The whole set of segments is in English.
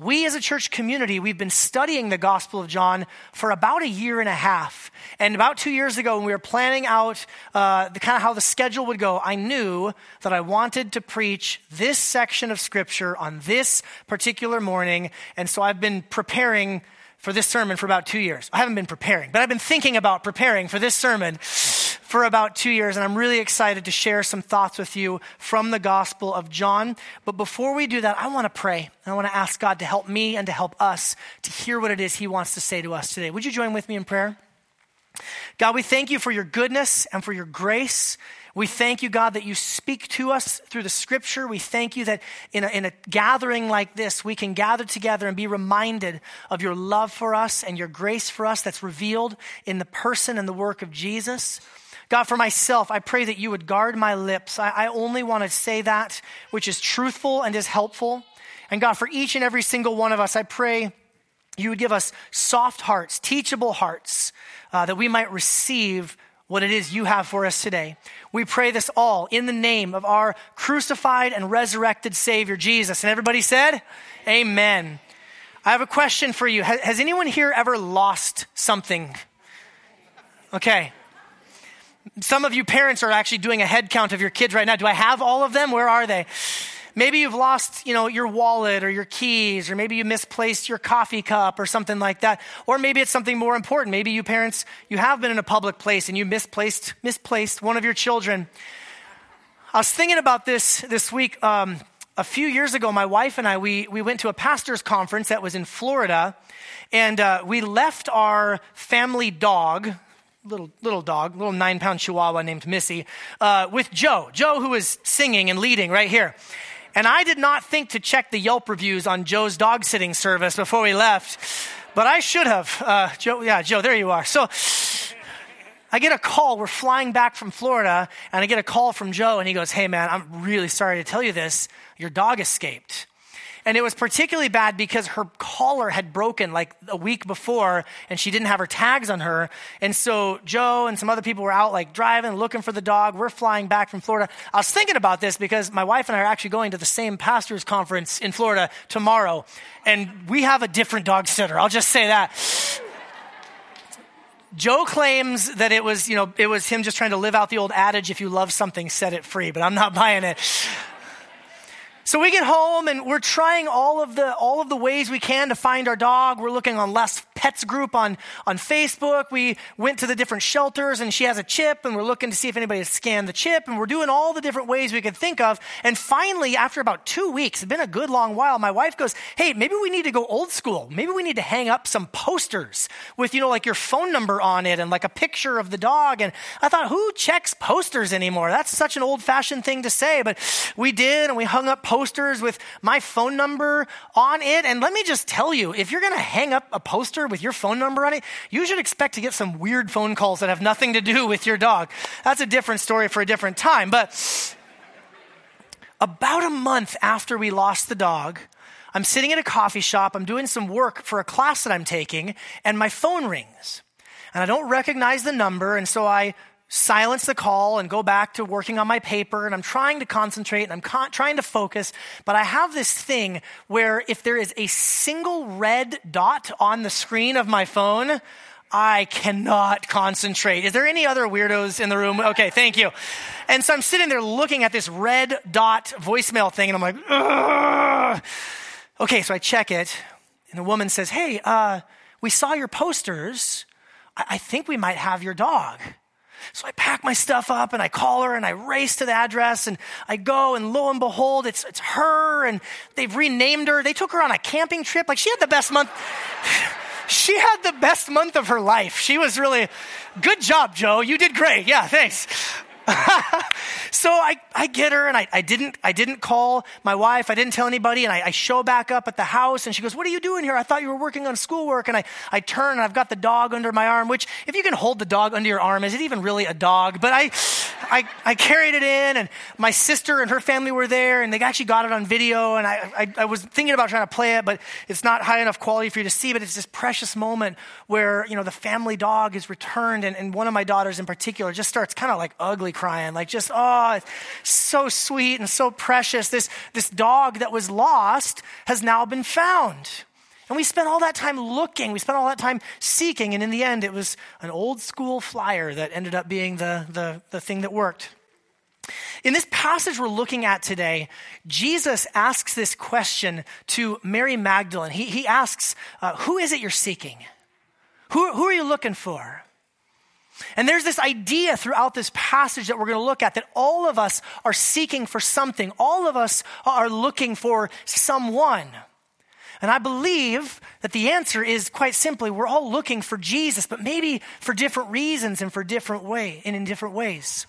we as a church community, we've been studying the Gospel of John for about a year and a half. And about two years ago, when we were planning out uh, the kind of how the schedule would go, I knew that I wanted to preach this section of Scripture on this particular morning. And so I've been preparing for this sermon for about two years. I haven't been preparing, but I've been thinking about preparing for this sermon for about two years, and I'm really excited to share some thoughts with you from the Gospel of John. But before we do that, I want to pray. I want to ask God to help me and to help us to hear what it is He wants to say to us today. Would you join with me in prayer? God, we thank you for your goodness and for your grace. We thank you, God, that you speak to us through the scripture. We thank you that in a, in a gathering like this, we can gather together and be reminded of your love for us and your grace for us that's revealed in the person and the work of Jesus. God, for myself, I pray that you would guard my lips. I, I only want to say that which is truthful and is helpful. And God, for each and every single one of us, I pray you would give us soft hearts, teachable hearts, uh, that we might receive what it is you have for us today. We pray this all in the name of our crucified and resurrected Savior, Jesus. And everybody said, Amen. I have a question for you. Has, has anyone here ever lost something? Okay. Some of you parents are actually doing a head count of your kids right now. Do I have all of them? Where are they? Maybe you've lost, you know, your wallet or your keys, or maybe you misplaced your coffee cup or something like that. Or maybe it's something more important. Maybe you parents, you have been in a public place and you misplaced, misplaced one of your children. I was thinking about this this week. Um, a few years ago, my wife and I, we, we went to a pastor's conference that was in Florida, and uh, we left our family dog, little little dog, little nine pound chihuahua named Missy, uh, with Joe. Joe, who is singing and leading right here. And I did not think to check the Yelp reviews on Joe's dog sitting service before we left, but I should have. Uh, Joe, yeah, Joe, there you are. So I get a call. We're flying back from Florida, and I get a call from Joe, and he goes, Hey, man, I'm really sorry to tell you this. Your dog escaped. And it was particularly bad because her collar had broken like a week before and she didn't have her tags on her. And so Joe and some other people were out like driving, looking for the dog. We're flying back from Florida. I was thinking about this because my wife and I are actually going to the same pastors conference in Florida tomorrow. And we have a different dog sitter. I'll just say that. Joe claims that it was, you know, it was him just trying to live out the old adage, if you love something, set it free, but I'm not buying it. So we get home and we're trying all of the all of the ways we can to find our dog. We're looking on Les Pets group on on Facebook. We went to the different shelters and she has a chip and we're looking to see if anybody has scanned the chip and we're doing all the different ways we could think of. And finally, after about two weeks, it's been a good long while, my wife goes, "Hey, maybe we need to go old school. Maybe we need to hang up some posters with you know like your phone number on it and like a picture of the dog." And I thought, who checks posters anymore? That's such an old fashioned thing to say, but we did and we hung up posters with my phone number on it. And let me just tell you, if you're going to hang up a poster with your phone number on it, you should expect to get some weird phone calls that have nothing to do with your dog. That's a different story for a different time. But about a month after we lost the dog, I'm sitting in a coffee shop, I'm doing some work for a class that I'm taking, and my phone rings. And I don't recognize the number, and so I silence the call and go back to working on my paper and I'm trying to concentrate and I'm con- trying to focus, but I have this thing where if there is a single red dot on the screen of my phone, I cannot concentrate. Is there any other weirdos in the room? Okay, thank you. And so I'm sitting there looking at this red dot voicemail thing and I'm like, Ugh. okay, so I check it and the woman says, Hey, uh, we saw your posters. I-, I think we might have your dog. So I pack my stuff up and I call her and I race to the address and I go and lo and behold, it's, it's her and they've renamed her. They took her on a camping trip. Like she had the best month. she had the best month of her life. She was really, good job, Joe. You did great. Yeah, thanks. so I, I get her and I, I, didn't, I didn't call my wife. I didn't tell anybody. And I, I, show back up at the house and she goes, what are you doing here? I thought you were working on schoolwork. And I, I turn and I've got the dog under my arm, which if you can hold the dog under your arm, is it even really a dog? But I, I, I carried it in, and my sister and her family were there, and they actually got it on video. And I, I, I, was thinking about trying to play it, but it's not high enough quality for you to see. But it's this precious moment where, you know, the family dog is returned, and, and one of my daughters in particular just starts kind of like ugly crying, like just, oh, it's so sweet and so precious. This, this dog that was lost has now been found. And we spent all that time looking, we spent all that time seeking, and in the end, it was an old school flyer that ended up being the, the, the thing that worked. In this passage we're looking at today, Jesus asks this question to Mary Magdalene. He, he asks, uh, Who is it you're seeking? Who, who are you looking for? And there's this idea throughout this passage that we're going to look at that all of us are seeking for something. All of us are looking for someone. And I believe that the answer is quite simply we're all looking for Jesus, but maybe for different reasons and for different way and in different ways.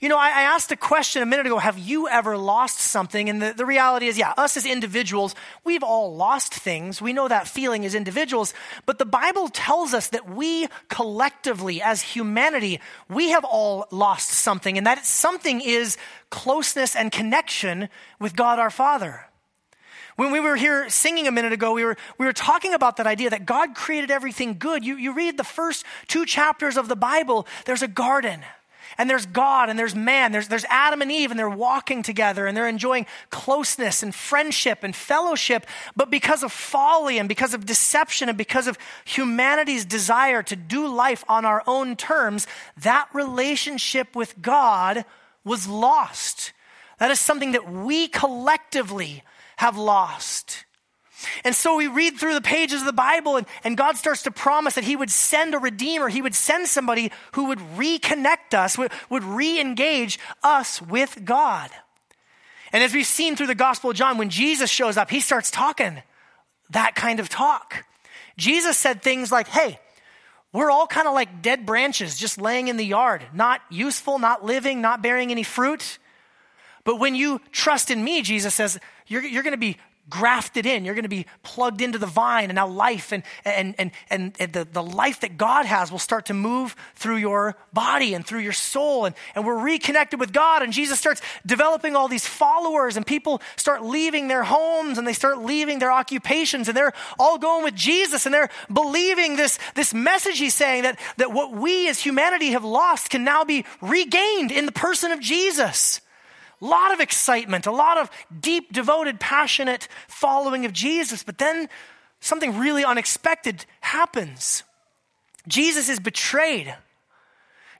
You know, I, I asked a question a minute ago have you ever lost something? And the, the reality is, yeah, us as individuals, we've all lost things. We know that feeling as individuals. But the Bible tells us that we collectively, as humanity, we have all lost something. And that something is closeness and connection with God our Father. When we were here singing a minute ago, we were, we were talking about that idea that God created everything good. You, you read the first two chapters of the Bible, there's a garden. And there's God and there's man. There's, there's Adam and Eve, and they're walking together and they're enjoying closeness and friendship and fellowship. But because of folly and because of deception and because of humanity's desire to do life on our own terms, that relationship with God was lost. That is something that we collectively have lost. And so we read through the pages of the Bible, and, and God starts to promise that He would send a Redeemer. He would send somebody who would reconnect us, would, would re engage us with God. And as we've seen through the Gospel of John, when Jesus shows up, He starts talking that kind of talk. Jesus said things like, Hey, we're all kind of like dead branches just laying in the yard, not useful, not living, not bearing any fruit. But when you trust in me, Jesus says, you're, you're going to be grafted in. You're going to be plugged into the vine, and now life and, and, and, and, the, the life that God has will start to move through your body and through your soul. And, and we're reconnected with God, and Jesus starts developing all these followers, and people start leaving their homes and they start leaving their occupations, and they're all going with Jesus, and they're believing this, this message he's saying that, that what we as humanity have lost can now be regained in the person of Jesus. A lot of excitement, a lot of deep, devoted, passionate following of Jesus. But then something really unexpected happens. Jesus is betrayed.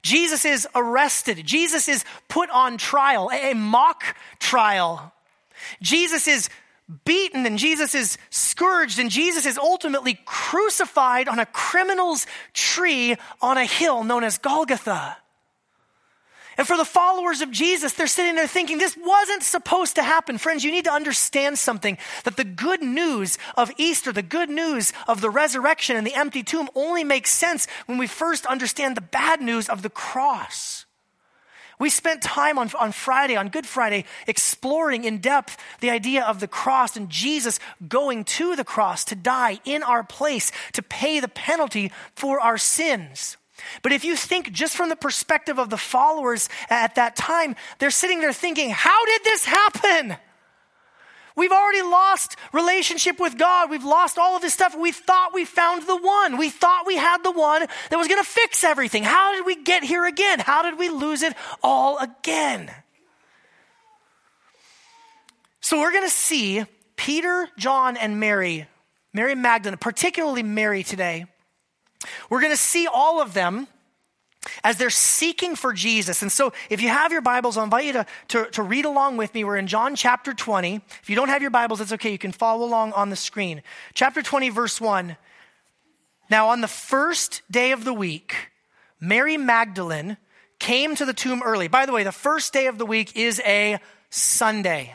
Jesus is arrested. Jesus is put on trial, a, mock trial. Jesus is beaten and Jesus is scourged and Jesus is ultimately crucified on a criminal's tree on a hill known as Golgotha. And for the followers of Jesus, they're sitting there thinking, this wasn't supposed to happen. Friends, you need to understand something that the good news of Easter, the good news of the resurrection and the empty tomb only makes sense when we first understand the bad news of the cross. We spent time on, on Friday, on Good Friday, exploring in depth the idea of the cross and Jesus going to the cross to die in our place to pay the penalty for our sins. But if you think just from the perspective of the followers at that time, they're sitting there thinking, how did this happen? We've already lost relationship with God. We've lost all of this stuff. We thought we found the one. We thought we had the one that was going to fix everything. How did we get here again? How did we lose it all again? So we're going to see Peter, John, and Mary, Mary Magdalene, particularly Mary today we're going to see all of them as they're seeking for Jesus. And so, if you have your Bibles, I invite you to, to, to, read along with me. We're in John chapter 20. If you don't have your Bibles, that's okay. You can follow along on the screen. Chapter 20, verse 1. Now, on the first day of the week, Mary Magdalene came to the tomb early. By the way, the first day of the week is a Sunday.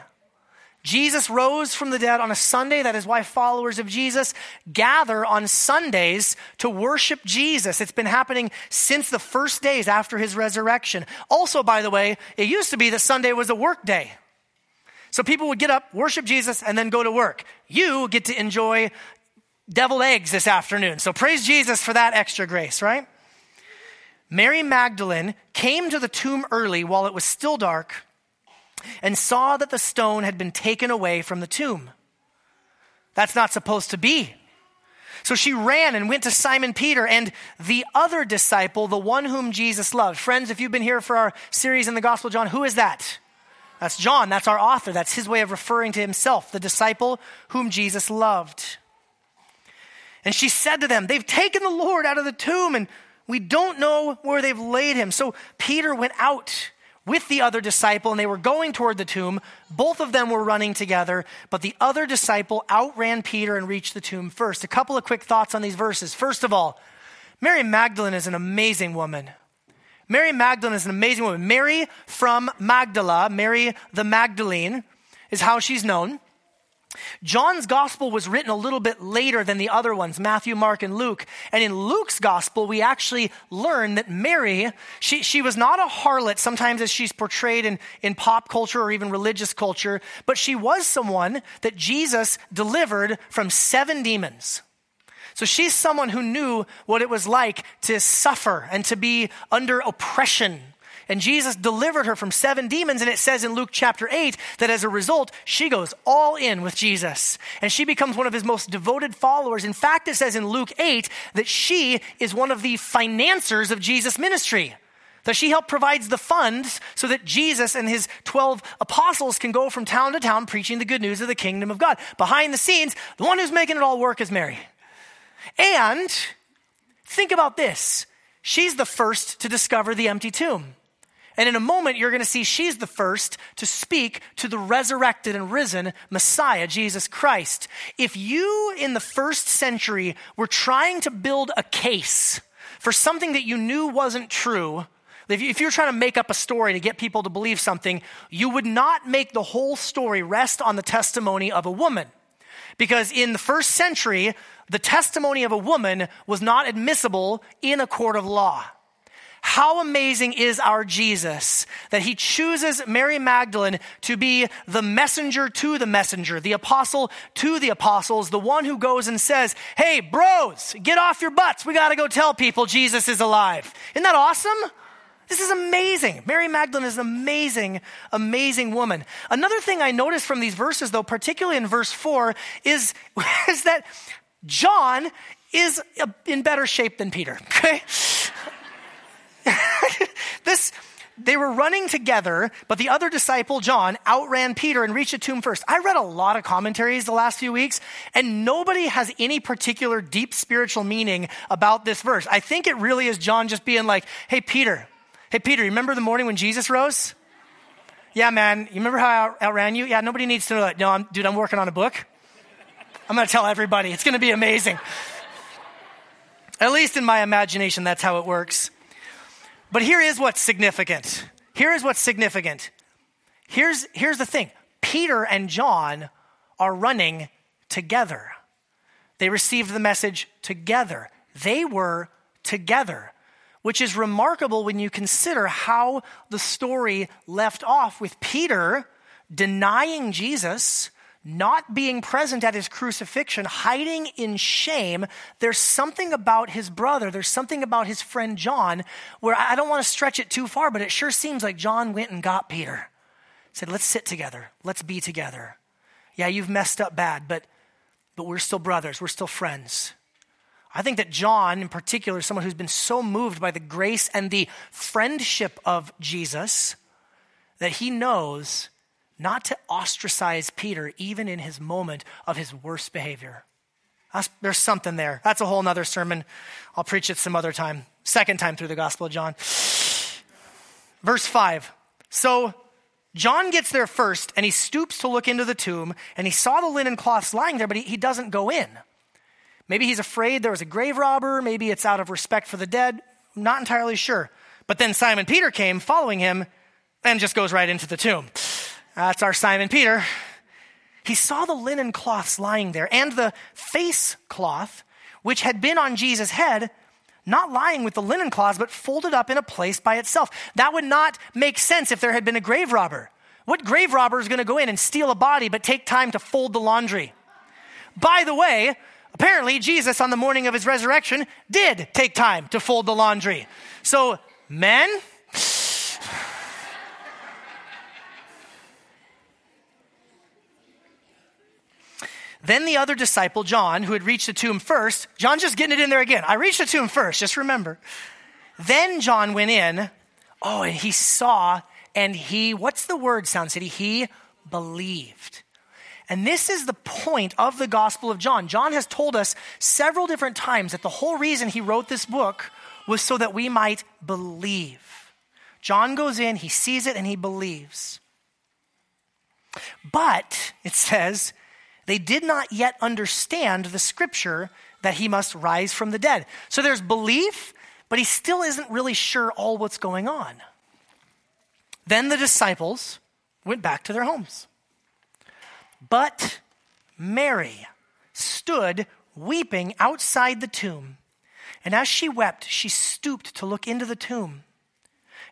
Jesus rose from the dead on a Sunday. That is why followers of Jesus gather on Sundays to worship Jesus. It's been happening since the first days after his resurrection. Also, by the way, it used to be that Sunday was a work day. So people would get up, worship Jesus, and then go to work. You get to enjoy deviled eggs this afternoon. So praise Jesus for that extra grace, right? Mary Magdalene came to the tomb early while it was still dark and saw that the stone had been taken away from the tomb. That's not supposed to be. So she ran and went to Simon Peter and the other disciple, the one whom Jesus loved. Friends, if you've been here for our series in the Gospel John, who is that? That's John. That's our author. That's his way of referring to himself, the disciple whom Jesus loved. And she said to them, They've taken the Lord out of the tomb, and we don't know where they've laid him. So Peter went out with the other disciple, and they were going toward the tomb. Both of them were running together, but the other disciple outran Peter and reached the tomb first. A couple of quick thoughts on these verses. First of all, Mary Magdalene is an amazing woman. Mary Magdalene is an amazing woman. Mary from Magdala, Mary the Magdalene, is how she's known. John's gospel was written a little bit later than the other ones, Matthew, Mark, and Luke. And in Luke's gospel, we actually learn that Mary, she, she was not a harlot, sometimes as she's portrayed in, in pop culture or even religious culture, but she was someone that Jesus delivered from seven demons. So she's someone who knew what it was like to suffer and to be under oppression and Jesus delivered her from seven demons. And it says in Luke chapter 8 that as a result, she goes all in with Jesus. And she becomes one of his most devoted followers. In fact, it says in Luke 8 that she is one of the financiers of Jesus' ministry. That she helped provides the funds so that Jesus and his 12 apostles can go from town to town preaching the good news of the kingdom of God. Behind the scenes, the one who's making it all work is Mary. And think about this. She's the first to discover the empty tomb. And in a moment, you're going to see she's the first to speak to the resurrected and risen Messiah, Jesus Christ. If you in the first century were trying to build a case for something that you knew wasn't true, if you're trying to make up a story to get people to believe something, you would not make the whole story rest on the testimony of a woman. Because in the first century, the testimony of a woman was not admissible in a court of law. How amazing is our Jesus that he chooses Mary Magdalene to be the messenger to the messenger, the apostle to the apostles, the one who goes and says, Hey, bros, get off your butts. We got to go tell people Jesus is alive. Isn't that awesome? This is amazing. Mary Magdalene is an amazing, amazing woman. Another thing I noticed from these verses, though, particularly in verse 4, is, is that John is in better shape than Peter. Okay? this, they were running together, but the other disciple, John, outran Peter and reached the tomb first. I read a lot of commentaries the last few weeks, and nobody has any particular deep spiritual meaning about this verse. I think it really is John just being like, hey, Peter, hey, Peter, remember the morning when Jesus rose? Yeah, man, you remember how I outran you? Yeah, nobody needs to know that. No, I'm, dude, I'm working on a book. I'm going to tell everybody. It's going to be amazing. At least in my imagination, that's how it works. But here is what's significant. Here is what's significant. Here's, here's the thing Peter and John are running together. They received the message together. They were together, which is remarkable when you consider how the story left off with Peter denying Jesus not being present at his crucifixion, hiding in shame, there's something about his brother, there's something about his friend John, where I don't want to stretch it too far, but it sure seems like John went and got Peter. Said, let's sit together, let's be together. Yeah, you've messed up bad, but, but we're still brothers, we're still friends. I think that John, in particular, someone who's been so moved by the grace and the friendship of Jesus that he knows not to ostracize Peter even in his moment of his worst behavior. That's, there's something there. That's a whole other sermon. I'll preach it some other time. Second time through the Gospel of John. Verse 5. So John gets there first and he stoops to look into the tomb and he saw the linen cloths lying there, but he, he doesn't go in. Maybe he's afraid there was a grave robber. Maybe it's out of respect for the dead. I'm not entirely sure. But then Simon Peter came following him and just goes right into the tomb. That's our Simon Peter. He saw the linen cloths lying there and the face cloth, which had been on Jesus' head, not lying with the linen cloths, but folded up in a place by itself. That would not make sense if there had been a grave robber. What grave robber is going to go in and steal a body but take time to fold the laundry? By the way, apparently, Jesus, on the morning of his resurrection, did take time to fold the laundry. So, men, Then the other disciple, John, who had reached the tomb first, John's just getting it in there again. I reached the tomb first, just remember. Then John went in. Oh, and he saw, and he, what's the word, Sound City? He believed. And this is the point of the Gospel of John. John has told us several different times that the whole reason he wrote this book was so that we might believe. John goes in, he sees it, and he believes. But, it says, they did not yet understand the scripture that he must rise from the dead. So there's belief, but he still isn't really sure all what's going on. Then the disciples went back to their homes. But Mary stood weeping outside the tomb. And as she wept, she stooped to look into the tomb.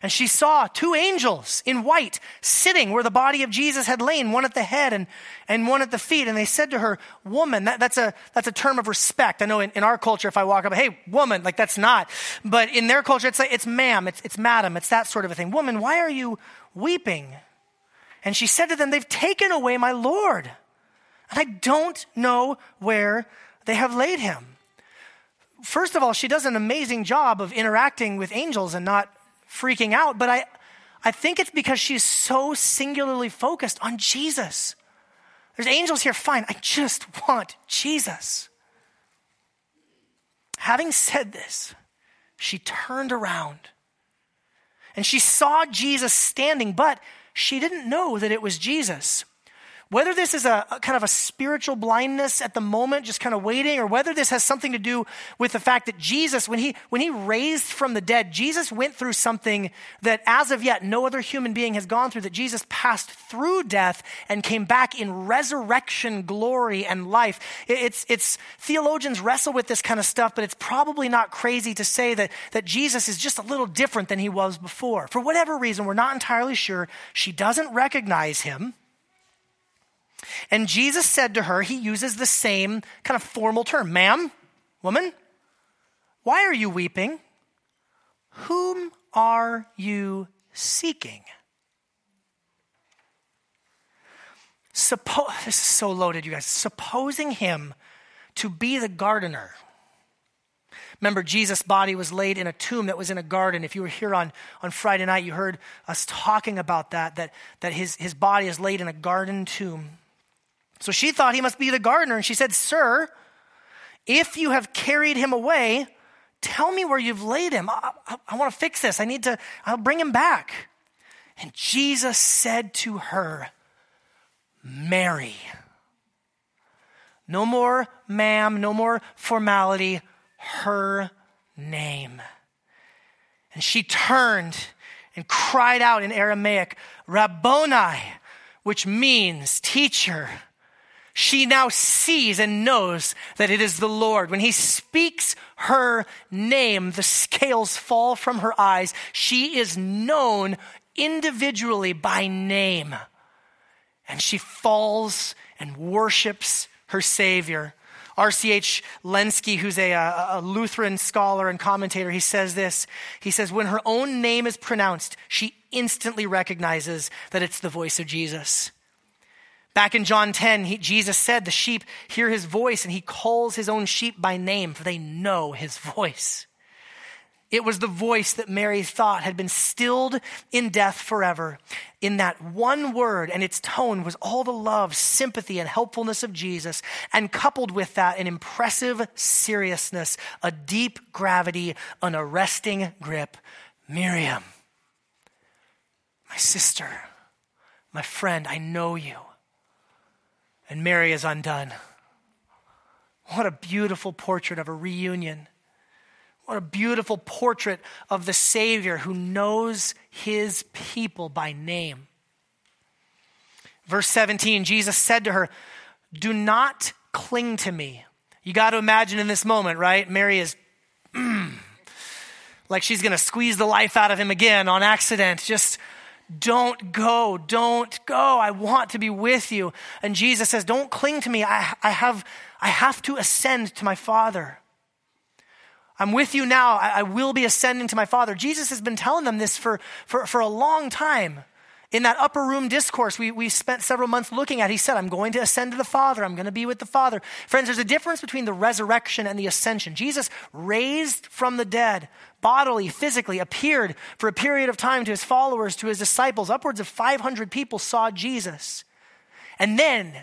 And she saw two angels in white sitting where the body of Jesus had lain, one at the head and, and one at the feet. And they said to her, Woman, that, that's, a, that's a term of respect. I know in, in our culture, if I walk up, hey, woman, like that's not. But in their culture, it's like, it's ma'am, it's, it's madam, it's that sort of a thing. Woman, why are you weeping? And she said to them, They've taken away my Lord. And I don't know where they have laid him. First of all, she does an amazing job of interacting with angels and not freaking out, but I, I think it's because she's so singularly focused on Jesus. There's angels here, fine. I just want Jesus. Having said this, she turned around and she saw Jesus standing, but she didn't know that it was Jesus. Whether this is a, a, kind of a spiritual blindness at the moment, just kind of waiting, or whether this has something to do with the fact that Jesus, when he, when he raised from the dead, Jesus went through something that as of yet no other human being has gone through, that Jesus passed through death and came back in resurrection glory and life. It's, it's theologians wrestle with this kind of stuff, but it's probably not crazy to say that, that Jesus is just a little different than he was before. For whatever reason, we're not entirely sure. She doesn't recognize him. And Jesus said to her, he uses the same kind of formal term Ma'am, woman, why are you weeping? Whom are you seeking? This is so loaded, you guys. Supposing him to be the gardener. Remember, Jesus' body was laid in a tomb that was in a garden. If you were here on, on Friday night, you heard us talking about that, that, that his, his body is laid in a garden tomb. So she thought he must be the gardener, and she said, Sir, if you have carried him away, tell me where you've laid him. I, I, I want to fix this. I need to, I'll bring him back. And Jesus said to her, Mary. No more ma'am, no more formality, her name. And she turned and cried out in Aramaic, Rabboni, which means teacher she now sees and knows that it is the Lord. When he speaks her name, the scales fall from her eyes. She is known individually by name. And she falls and worships her Savior. R.C.H. Lenski, who's a, a, Lutheran scholar and commentator, he says this. He says, When her own name is pronounced, she instantly recognizes that it's the voice of Jesus. Back in John 10, he, Jesus said, The sheep hear his voice, and he calls his own sheep by name, for they know his voice. It was the voice that Mary thought had been stilled in death forever. In that one word, and its tone was all the love, sympathy, and helpfulness of Jesus, and coupled with that, an impressive seriousness, a deep gravity, an arresting grip. Miriam, my sister, my friend, I know you and Mary is undone. What a beautiful portrait of a reunion. What a beautiful portrait of the Savior who knows his people by name. Verse 17 Jesus said to her, Do not cling to me. You got to imagine in this moment, right? Mary is like she's going to squeeze the life out of him again on accident. Just Don't go. Don't go. I want to be with you. And Jesus says, Don't cling to me. I, I, have, I have to ascend to my Father. I'm with you now. I, I will be ascending to my Father. Jesus has been telling them this for, for, for a long time. In that upper room discourse we, we spent several months looking at, he said, I'm going to ascend to the Father. I'm going to be with the Father. Friends, there's a difference between the resurrection and the ascension. Jesus raised from the dead, bodily, physically, appeared for a period of time to his followers, to his disciples. Upwards of 500 people saw Jesus. And then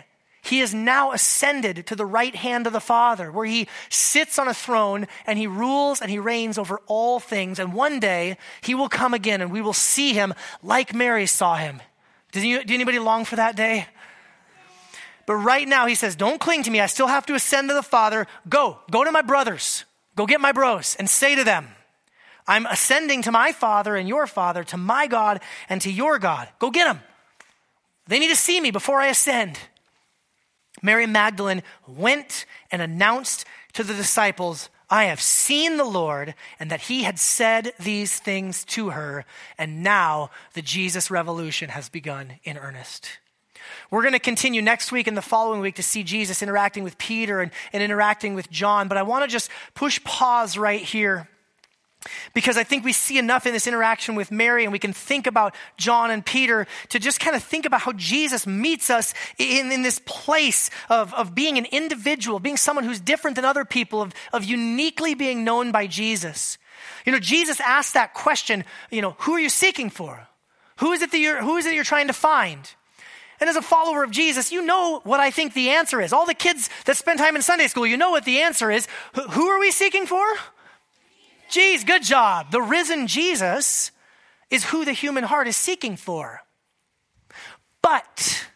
he is now ascended to the right hand of the Father, where he sits on a throne and he rules and he reigns over all things. And one day he will come again and we will see him like Mary saw him. Does anybody long for that day? But right now he says, Don't cling to me. I still have to ascend to the Father. Go, go to my brothers. Go get my bros and say to them, I'm ascending to my Father and your Father, to my God and to your God. Go get them. They need to see me before I ascend. Mary Magdalene went and announced to the disciples, I have seen the Lord, and that he had said these things to her, and now the Jesus revolution has begun in earnest. We're going to continue next week and the following week to see Jesus interacting with Peter and, and interacting with John, but I want to just push pause right here because I think we see enough in this interaction with Mary, and we can think about John and Peter to just kind of think about how Jesus meets us in, in this place of, of being an individual, being someone who's different than other people, of, of uniquely being known by Jesus. You know, Jesus asked that question, you know, who are you seeking for? Who is it that you're, who is it you're trying to find? And as a follower of Jesus, you know what I think the answer is. All the kids that spend time in Sunday school, you know what the answer is. Who are we seeking for? Geez, good job. The risen Jesus is who the human heart is seeking for. But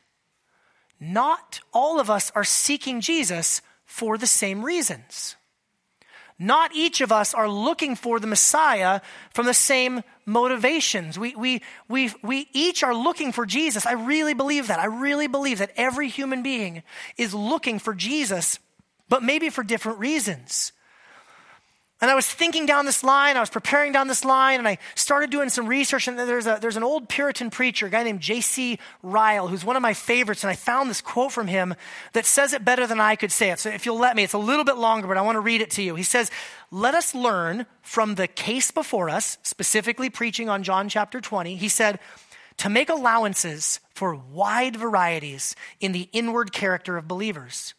not all of us are seeking Jesus for the same reasons. Not each of us are looking for the Messiah from the same motivations. We, we, we, we each are looking for Jesus. I really believe that. I really believe that every human being is looking for Jesus, but maybe for different reasons. And I was thinking down this line, I was preparing down this line, and I started doing some research. And there's, a, there's an old Puritan preacher, a guy named J.C. Ryle, who's one of my favorites. And I found this quote from him that says it better than I could say it. So if you'll let me, it's a little bit longer, but I want to read it to you. He says, Let us learn from the case before us, specifically preaching on John chapter 20. He said, to make allowances for wide varieties in the inward character of believers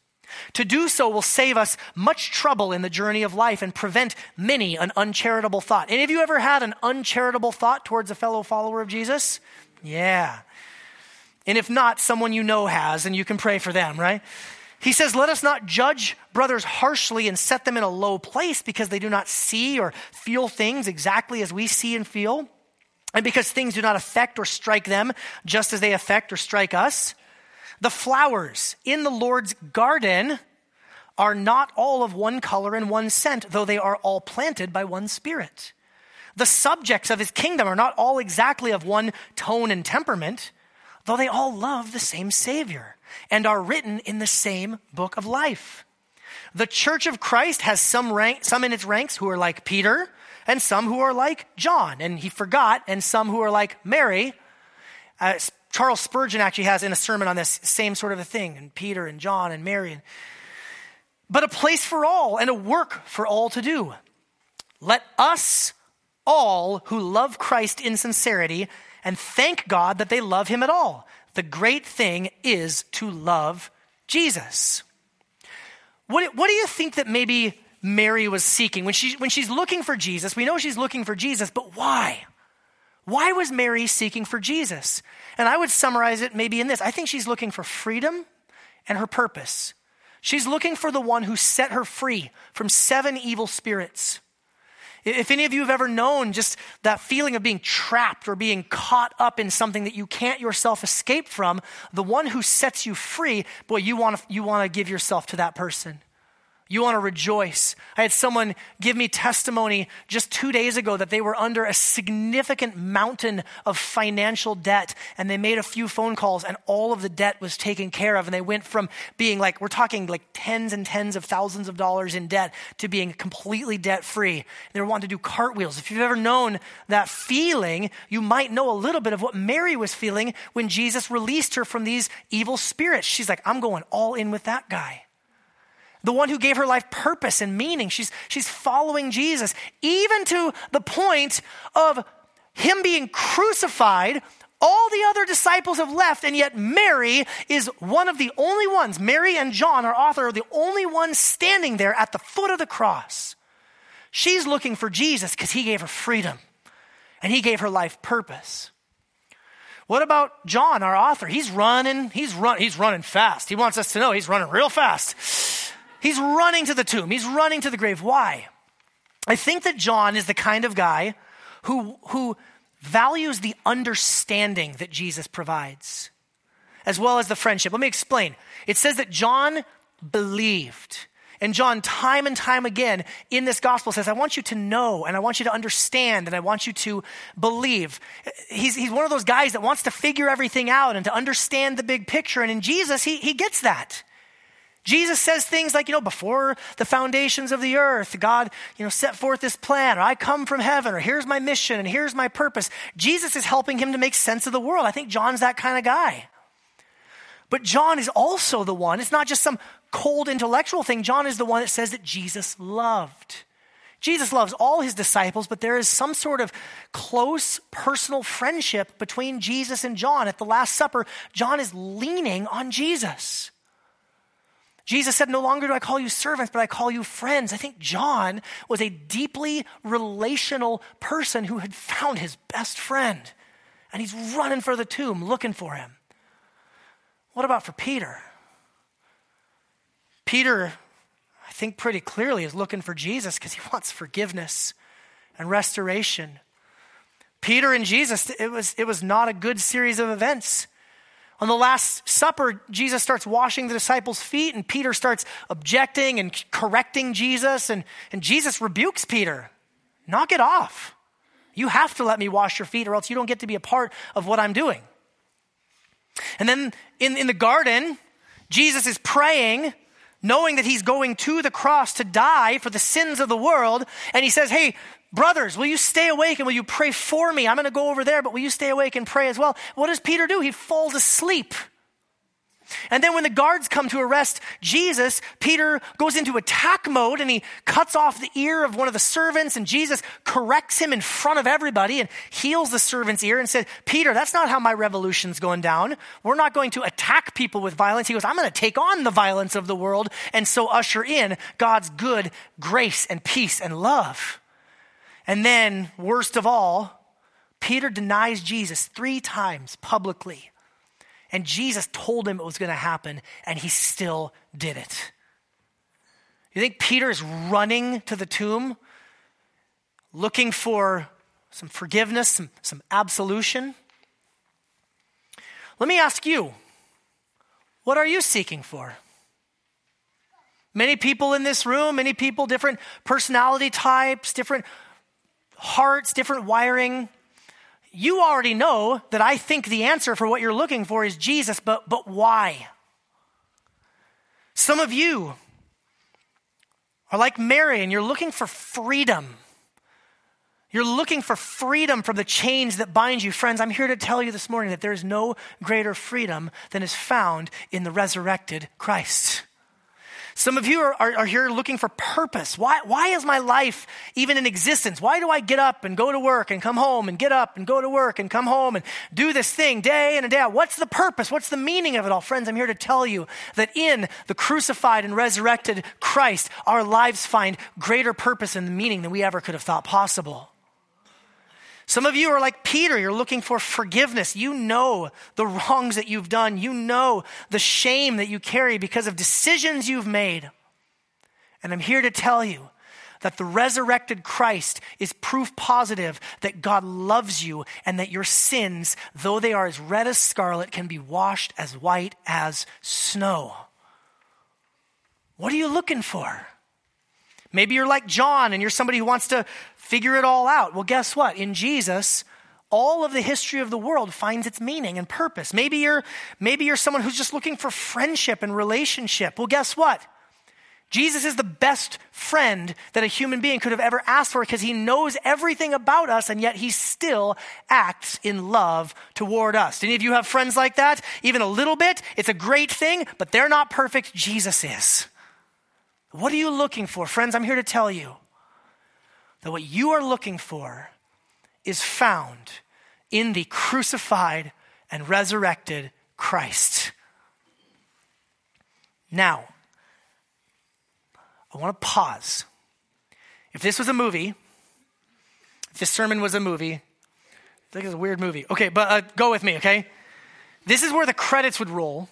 to do so will save us much trouble in the journey of life and prevent many an uncharitable thought. Any of you ever had an uncharitable thought towards a fellow follower of Jesus? Yeah. And if not, someone you know has, and you can pray for them, right? He says, Let us not judge brothers harshly and set them in a low place because they do not see or feel things exactly as we see and feel, and because things do not affect or strike them just as they affect or strike us. The flowers in the Lord's garden are not all of one color and one scent, though they are all planted by one spirit. The subjects of his kingdom are not all exactly of one tone and temperament, though they all love the same Savior and are written in the same book of life. The church of Christ has some, rank, some in its ranks who are like Peter, and some who are like John, and he forgot, and some who are like Mary. Uh, Charles Spurgeon actually has in a sermon on this same sort of a thing, and Peter and John and Mary. But a place for all and a work for all to do. Let us all who love Christ in sincerity and thank God that they love him at all. The great thing is to love Jesus. What, what do you think that maybe Mary was seeking? When, she, when she's looking for Jesus, we know she's looking for Jesus, but why? Why was Mary seeking for Jesus? And I would summarize it maybe in this I think she's looking for freedom and her purpose. She's looking for the one who set her free from seven evil spirits. If any of you have ever known just that feeling of being trapped or being caught up in something that you can't yourself escape from, the one who sets you free, boy, you want to you want to give yourself to that person. You want to rejoice. I had someone give me testimony just two days ago that they were under a significant mountain of financial debt and they made a few phone calls and all of the debt was taken care of. And they went from being like, we're talking like tens and tens of thousands of dollars in debt to being completely debt free. They were wanting to do cartwheels. If you've ever known that feeling, you might know a little bit of what Mary was feeling when Jesus released her from these evil spirits. She's like, I'm going all in with that guy the one who gave her life purpose and meaning. She's, she's following Jesus, even to the point of him being crucified. All the other disciples have left, and yet Mary is one of the only ones. Mary and John, our author, are the only ones standing there at the foot of the cross. She's looking for Jesus because he gave her freedom and he gave her life purpose. What about John, our author? He's running, he's run, he's running fast. He wants us to know he's running real fast. He's running to the tomb, he's running to the grave. Why? I think that John is the kind of guy who, who values the understanding that Jesus provides, as well as the friendship. Let me explain. It says that John believed. And John, time and time again in this gospel, says, I want you to know and I want you to understand and I want you to believe. He's, he's one of those guys that wants to figure everything out and to understand the big picture. And in Jesus, he, he gets that. Jesus says things like, you know, before the foundations of the earth, God, you know, set forth this plan, or I come from heaven, or here's my mission, and here's my purpose. Jesus is helping him to make sense of the world. I think John's that kind of guy. But John is also the one, it's not just some cold intellectual thing. John is the one that says that Jesus loved. Jesus loves all his disciples, but there is some sort of close personal friendship between Jesus and John. At the Last Supper, John is leaning on Jesus. Jesus said, No longer do I call you servants, but I call you friends. I think John was a deeply relational person who had found his best friend, and he's running for the tomb looking for him. What about for Peter? Peter, I think pretty clearly, is looking for Jesus because he wants forgiveness and restoration. Peter and Jesus, it was, it was not a good series of events. On the Last Supper, Jesus starts washing the disciples' feet, and Peter starts objecting and correcting Jesus, and, and Jesus rebukes Peter. Knock it off. You have to let me wash your feet, or else you don't get to be a part of what I'm doing. And then in, in the garden, Jesus is praying, knowing that he's going to the cross to die for the sins of the world. And he says, Hey, Brothers, will you stay awake and will you pray for me? I'm going to go over there, but will you stay awake and pray as well? What does Peter do? He falls asleep. And then when the guards come to arrest Jesus, Peter goes into attack mode and he cuts off the ear of one of the servants and Jesus corrects him in front of everybody and heals the servant's ear and said, Peter, that's not how my revolution's going down. We're not going to attack people with violence. He goes, I'm going to take on the violence of the world and so usher in God's good grace and peace and love. And then, worst of all, Peter denies Jesus three times publicly. And Jesus told him it was going to happen, and he still did it. You think Peter is running to the tomb looking for some forgiveness, some, some absolution? Let me ask you what are you seeking for? Many people in this room, many people, different personality types, different hearts, different wiring. You already know that I think the answer for what you're looking for is Jesus, but, but why? Some of you are like Mary and you're looking for freedom. You're looking for freedom from the chains that bind you. Friends, I'm here to tell you this morning that there is no greater freedom than is found in the resurrected Christ. Some of you are, are, are, here looking for purpose. Why, why is my life even in existence? Why do I get up and go to work and come home and get up and go to work and come home and do this thing day in and day out? What's the purpose? What's the meaning of it all? Friends, I'm here to tell you that in the crucified and resurrected Christ, our lives find greater purpose and meaning than we ever could have thought possible. Some of you are like Peter, you're looking for forgiveness. You know the wrongs that you've done, you know the shame that you carry because of decisions you've made. And I'm here to tell you that the resurrected Christ is proof positive that God loves you and that your sins, though they are as red as scarlet, can be washed as white as snow. What are you looking for? Maybe you're like John and you're somebody who wants to figure it all out. Well, guess what? In Jesus, all of the history of the world finds its meaning and purpose. Maybe you're, maybe you're someone who's just looking for friendship and relationship. Well, guess what? Jesus is the best friend that a human being could have ever asked for because he knows everything about us and yet he still acts in love toward us. Any of you have friends like that? Even a little bit? It's a great thing, but they're not perfect. Jesus is. What are you looking for? Friends, I'm here to tell you that what you are looking for is found in the crucified and resurrected Christ. Now, I want to pause. If this was a movie, if this sermon was a movie, I think it's a weird movie. Okay, but uh, go with me, okay? This is where the credits would roll.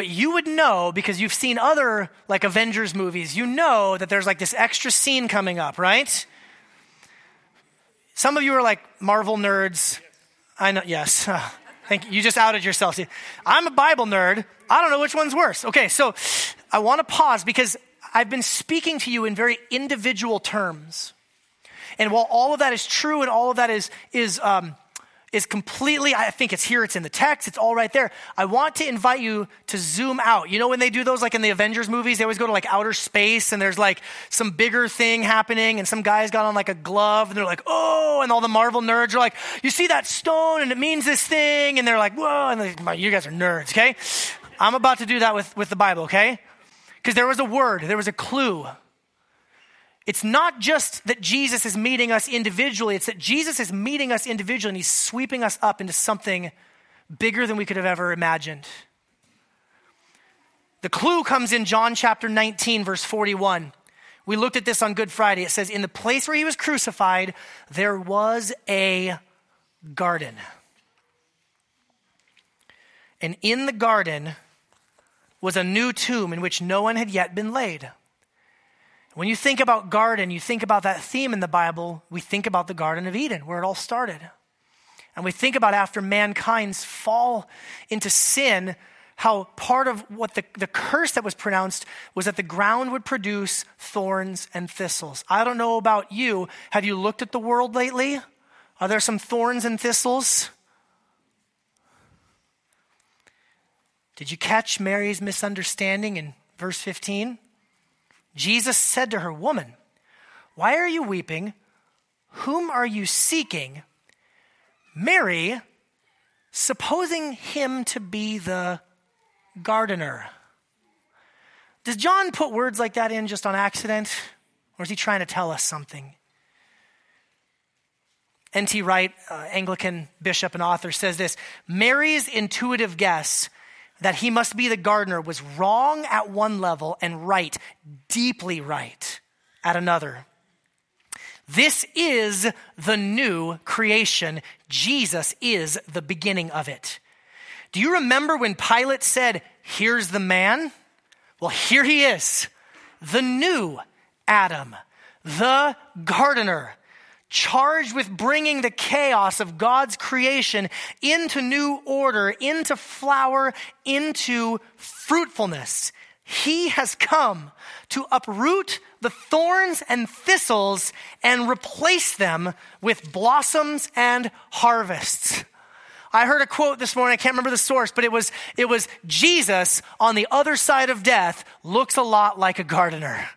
But you would know because you've seen other like Avengers movies, you know that there's like this extra scene coming up, right? Some of you are like Marvel nerds. I know, yes. Thank you. You just outed yourself. I'm a Bible nerd. I don't know which one's worse. Okay, so I want to pause because I've been speaking to you in very individual terms. And while all of that is true and all of that is, is um, is completely, I think it's here, it's in the text, it's all right there. I want to invite you to zoom out. You know, when they do those, like in the Avengers movies, they always go to like outer space and there's like some bigger thing happening and some guy's got on like a glove and they're like, oh, and all the Marvel nerds are like, you see that stone and it means this thing. And they're like, whoa, and like, you guys are nerds, okay? I'm about to do that with, with the Bible, okay? Because there was a word, there was a clue it's not just that Jesus is meeting us individually, it's that Jesus is meeting us individually and he's sweeping us up into something bigger than we could have ever imagined. The clue comes in John chapter 19, verse 41. We looked at this on Good Friday. It says, In the place where he was crucified, there was a garden. And in the garden was a new tomb in which no one had yet been laid. When you think about garden, you think about that theme in the Bible, we think about the Garden of Eden, where it all started. And we think about after mankind's fall into sin, how part of what the, the curse that was pronounced was that the ground would produce thorns and thistles. I don't know about you. Have you looked at the world lately? Are there some thorns and thistles? Did you catch Mary's misunderstanding in verse 15? Jesus said to her, Woman, why are you weeping? Whom are you seeking? Mary, supposing him to be the gardener. Does John put words like that in just on accident? Or is he trying to tell us something? N.T. Wright, uh, Anglican bishop and author, says this Mary's intuitive guess that he must be the gardener was wrong at one level and right, deeply right, at another. This is the new creation. Jesus is the beginning of it. Do you remember when Pilate said, Here's the man? Well, here he is, the new Adam, the gardener charged with bringing the chaos of God's creation into new order, into flower, into fruitfulness. He has come to uproot the thorns and thistles and replace them with blossoms and harvests. I heard a quote this morning, I can't remember the source, but it was, it was Jesus on the other side of death looks a lot like a gardener.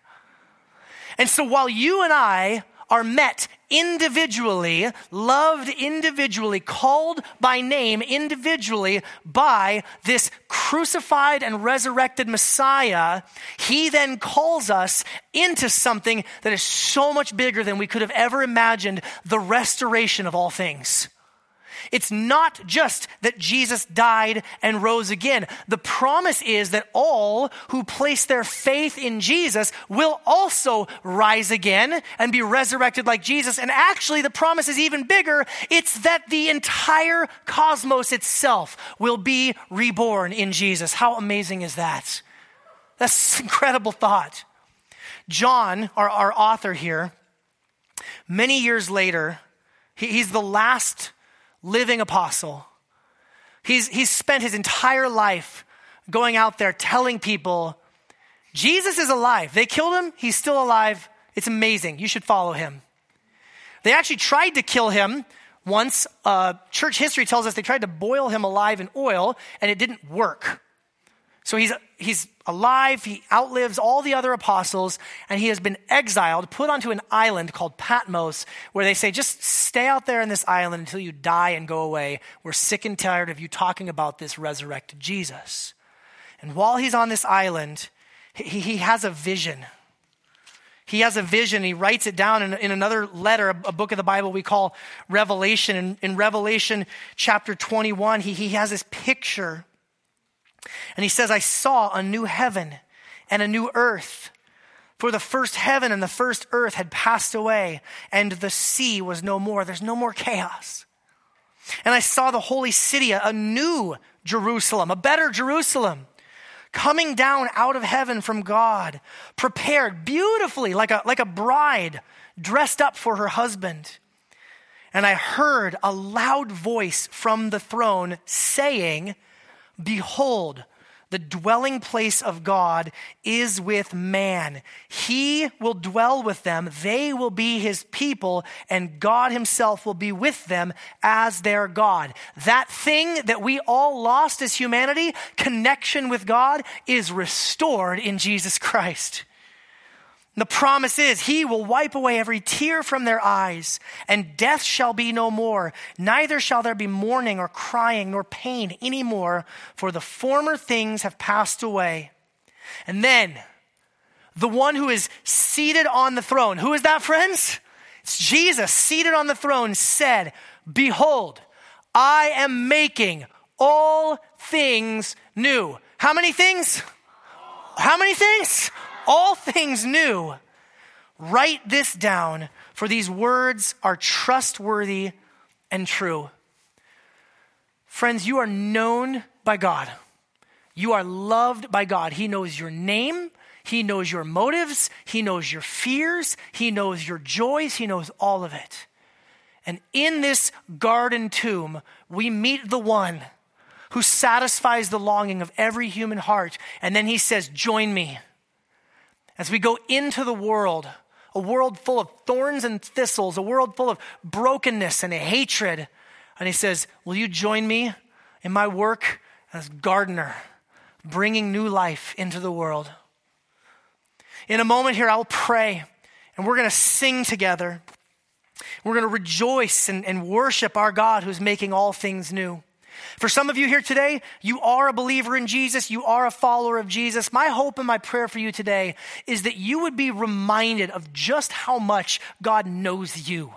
And so while you and I are met individually, loved individually, called by name individually by this crucified and resurrected Messiah, he then calls us into something that is so much bigger than we could have ever imagined the restoration of all things. It's not just that Jesus died and rose again. The promise is that all who place their faith in Jesus will also rise again and be resurrected like Jesus. And actually, the promise is even bigger. It's that the entire cosmos itself will be reborn in Jesus. How amazing is that? That's an incredible thought. John, our, our author here, many years later, he, he's the last living apostle. He's, he's spent his entire life going out there telling people, Jesus is alive. They killed him, he's still alive. It's amazing. You should follow him. They actually tried to kill him once. Uh, church history tells us they tried to boil him alive in oil, and it didn't work. So he's, he's alive, he outlives all the other apostles, and he has been exiled, put onto an island called Patmos, where they say, just stay out there in this island until you die and go away. We're sick and tired of you talking about this resurrected Jesus. And while he's on this island, he, he has a vision. He has a vision. He writes it down in, in another letter, a, a, book of the Bible we call Revelation. In, in Revelation chapter 21, he, he has this picture and he says, I saw a new heaven and a new earth. For the first heaven and the first earth had passed away, and the sea was no more. There's no more chaos. And I saw the holy city, a new Jerusalem, a better Jerusalem, coming down out of heaven from God, prepared beautifully like a, like a bride dressed up for her husband. And I heard a loud voice from the throne saying, Behold, the dwelling place of God is with man. He will dwell with them. They will be his people, and God himself will be with them as their God. That thing that we all lost as humanity, connection with God, is restored in Jesus Christ. The promise is, He will wipe away every tear from their eyes, and death shall be no more. Neither shall there be mourning or crying nor pain anymore, for the former things have passed away. And then, the one who is seated on the throne, who is that, friends? It's Jesus seated on the throne, said, Behold, I am making all things new. How many things? How many things? All things new. Write this down, for these words are trustworthy and true. Friends, you are known by God. You are loved by God. He knows your name. He knows your motives. He knows your fears. He knows your joys. He knows all of it. And in this garden tomb, we meet the one who satisfies the longing of every human heart. And then he says, Join me. As we go into the world, a world full of thorns and thistles, a world full of brokenness and hatred. And he says, Will you join me in my work as gardener, bringing new life into the world? In a moment here, I'll pray, and we're going to sing together. We're going to rejoice and, and worship our God who's making all things new. For some of you here today, you are a believer in Jesus, you are a follower of Jesus. My hope and my prayer for you today is that you would be reminded of just how much God knows you.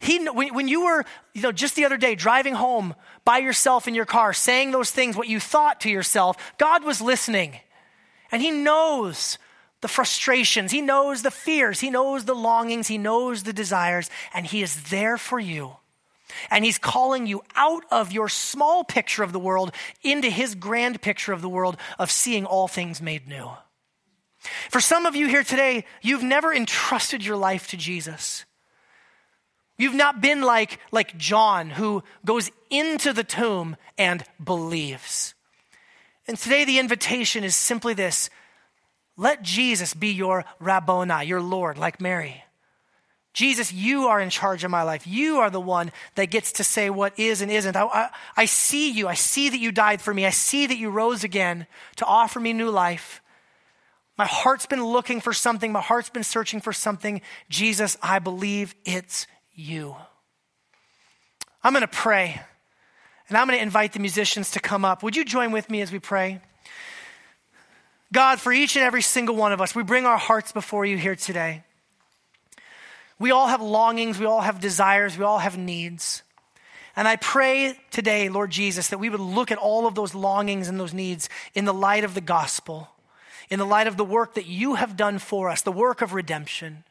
He, when, when you were, you know, just the other day driving home by yourself in your car, saying those things, what you thought to yourself, God was listening. And He knows the frustrations, He knows the fears, He knows the longings, He knows the desires, and He is there for you. And he's calling you out of your small picture of the world into his grand picture of the world of seeing all things made new. For some of you here today, you've never entrusted your life to Jesus. You've not been like, like John, who goes into the tomb and believes. And today, the invitation is simply this let Jesus be your Rabboni, your Lord, like Mary. Jesus, you are in charge of my life. You are the one that gets to say what is and isn't. I, I, I, see you. I see that you died for me. I see that you rose again to offer me new life. My heart's been looking for something. My heart's been searching for something. Jesus, I believe it's you. I'm going to pray, and I'm going to invite the musicians to come up. Would you join with me as we pray? God, for each and every single one of us, we bring our hearts before you here today. We all have longings, we all have desires, we all have needs. And I pray today, Lord Jesus, that we would look at all of those longings and those needs in the light of the gospel, in the light of the work that you have done for us, the work of redemption.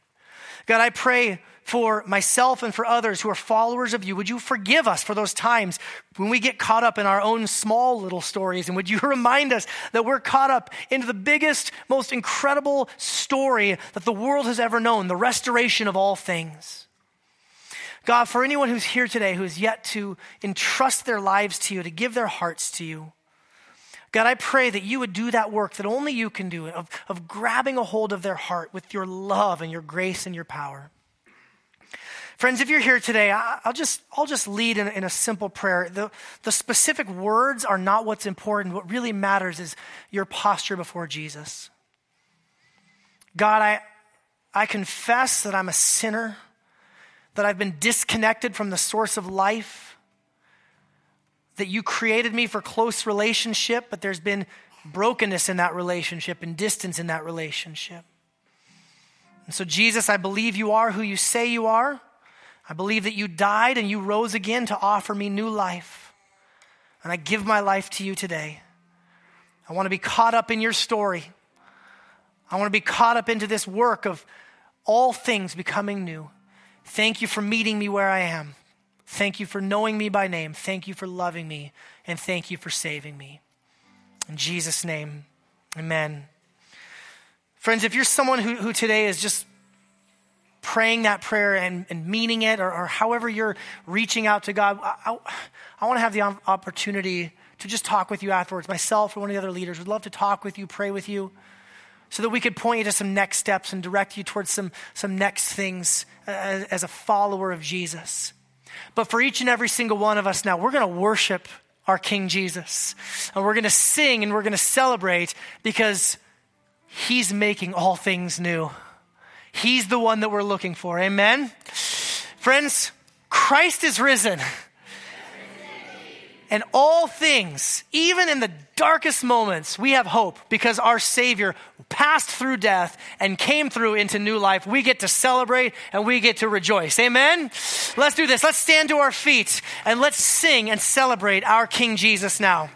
God, I pray for myself and for others who are followers of you. Would you forgive us for those times when we get caught up in our own small little stories? And would you remind us that we're caught up into the biggest, most incredible story that the world has ever known the restoration of all things? God, for anyone who's here today who has yet to entrust their lives to you, to give their hearts to you, God, I pray that you would do that work that only you can do of, of grabbing a hold of their heart with your love and your grace and your power. Friends, if you're here today, I'll just, I'll just lead in, in, a simple prayer. The, the specific words are not what's important. What really matters is your posture before Jesus. God, I, I confess that I'm a sinner, that I've been disconnected from the source of life, that you created me for close relationship, but there's been brokenness in that relationship and distance in that relationship. And so, Jesus, I believe you are who you say you are. I believe that you died and you rose again to offer me new life. And I give my life to you today. I want to be caught up in your story. I want to be caught up into this work of all things becoming new. Thank you for meeting me where I am. Thank you for knowing me by name. Thank you for loving me. And thank you for saving me. In Jesus' name, amen. Friends, if you're someone who, who today is just praying that prayer and, and meaning it, or, or, however you're reaching out to God, I, I, I want to have the opportunity to just talk with you afterwards. Myself or one of the other leaders would love to talk with you, pray with you, so that we could point you to some next steps and direct you towards some, some next things as, as a follower of Jesus. But for each and every single one of us now, we're going to worship our King Jesus. And we're going to sing and we're going to celebrate because he's making all things new. He's the one that we're looking for. Amen? Friends, Christ is risen. And all things, even in the darkest moments, we have hope because our Savior passed through death and came through into new life. We get to celebrate and we get to rejoice. Amen? Let's do this. Let's stand to our feet and let's sing and celebrate our King Jesus now.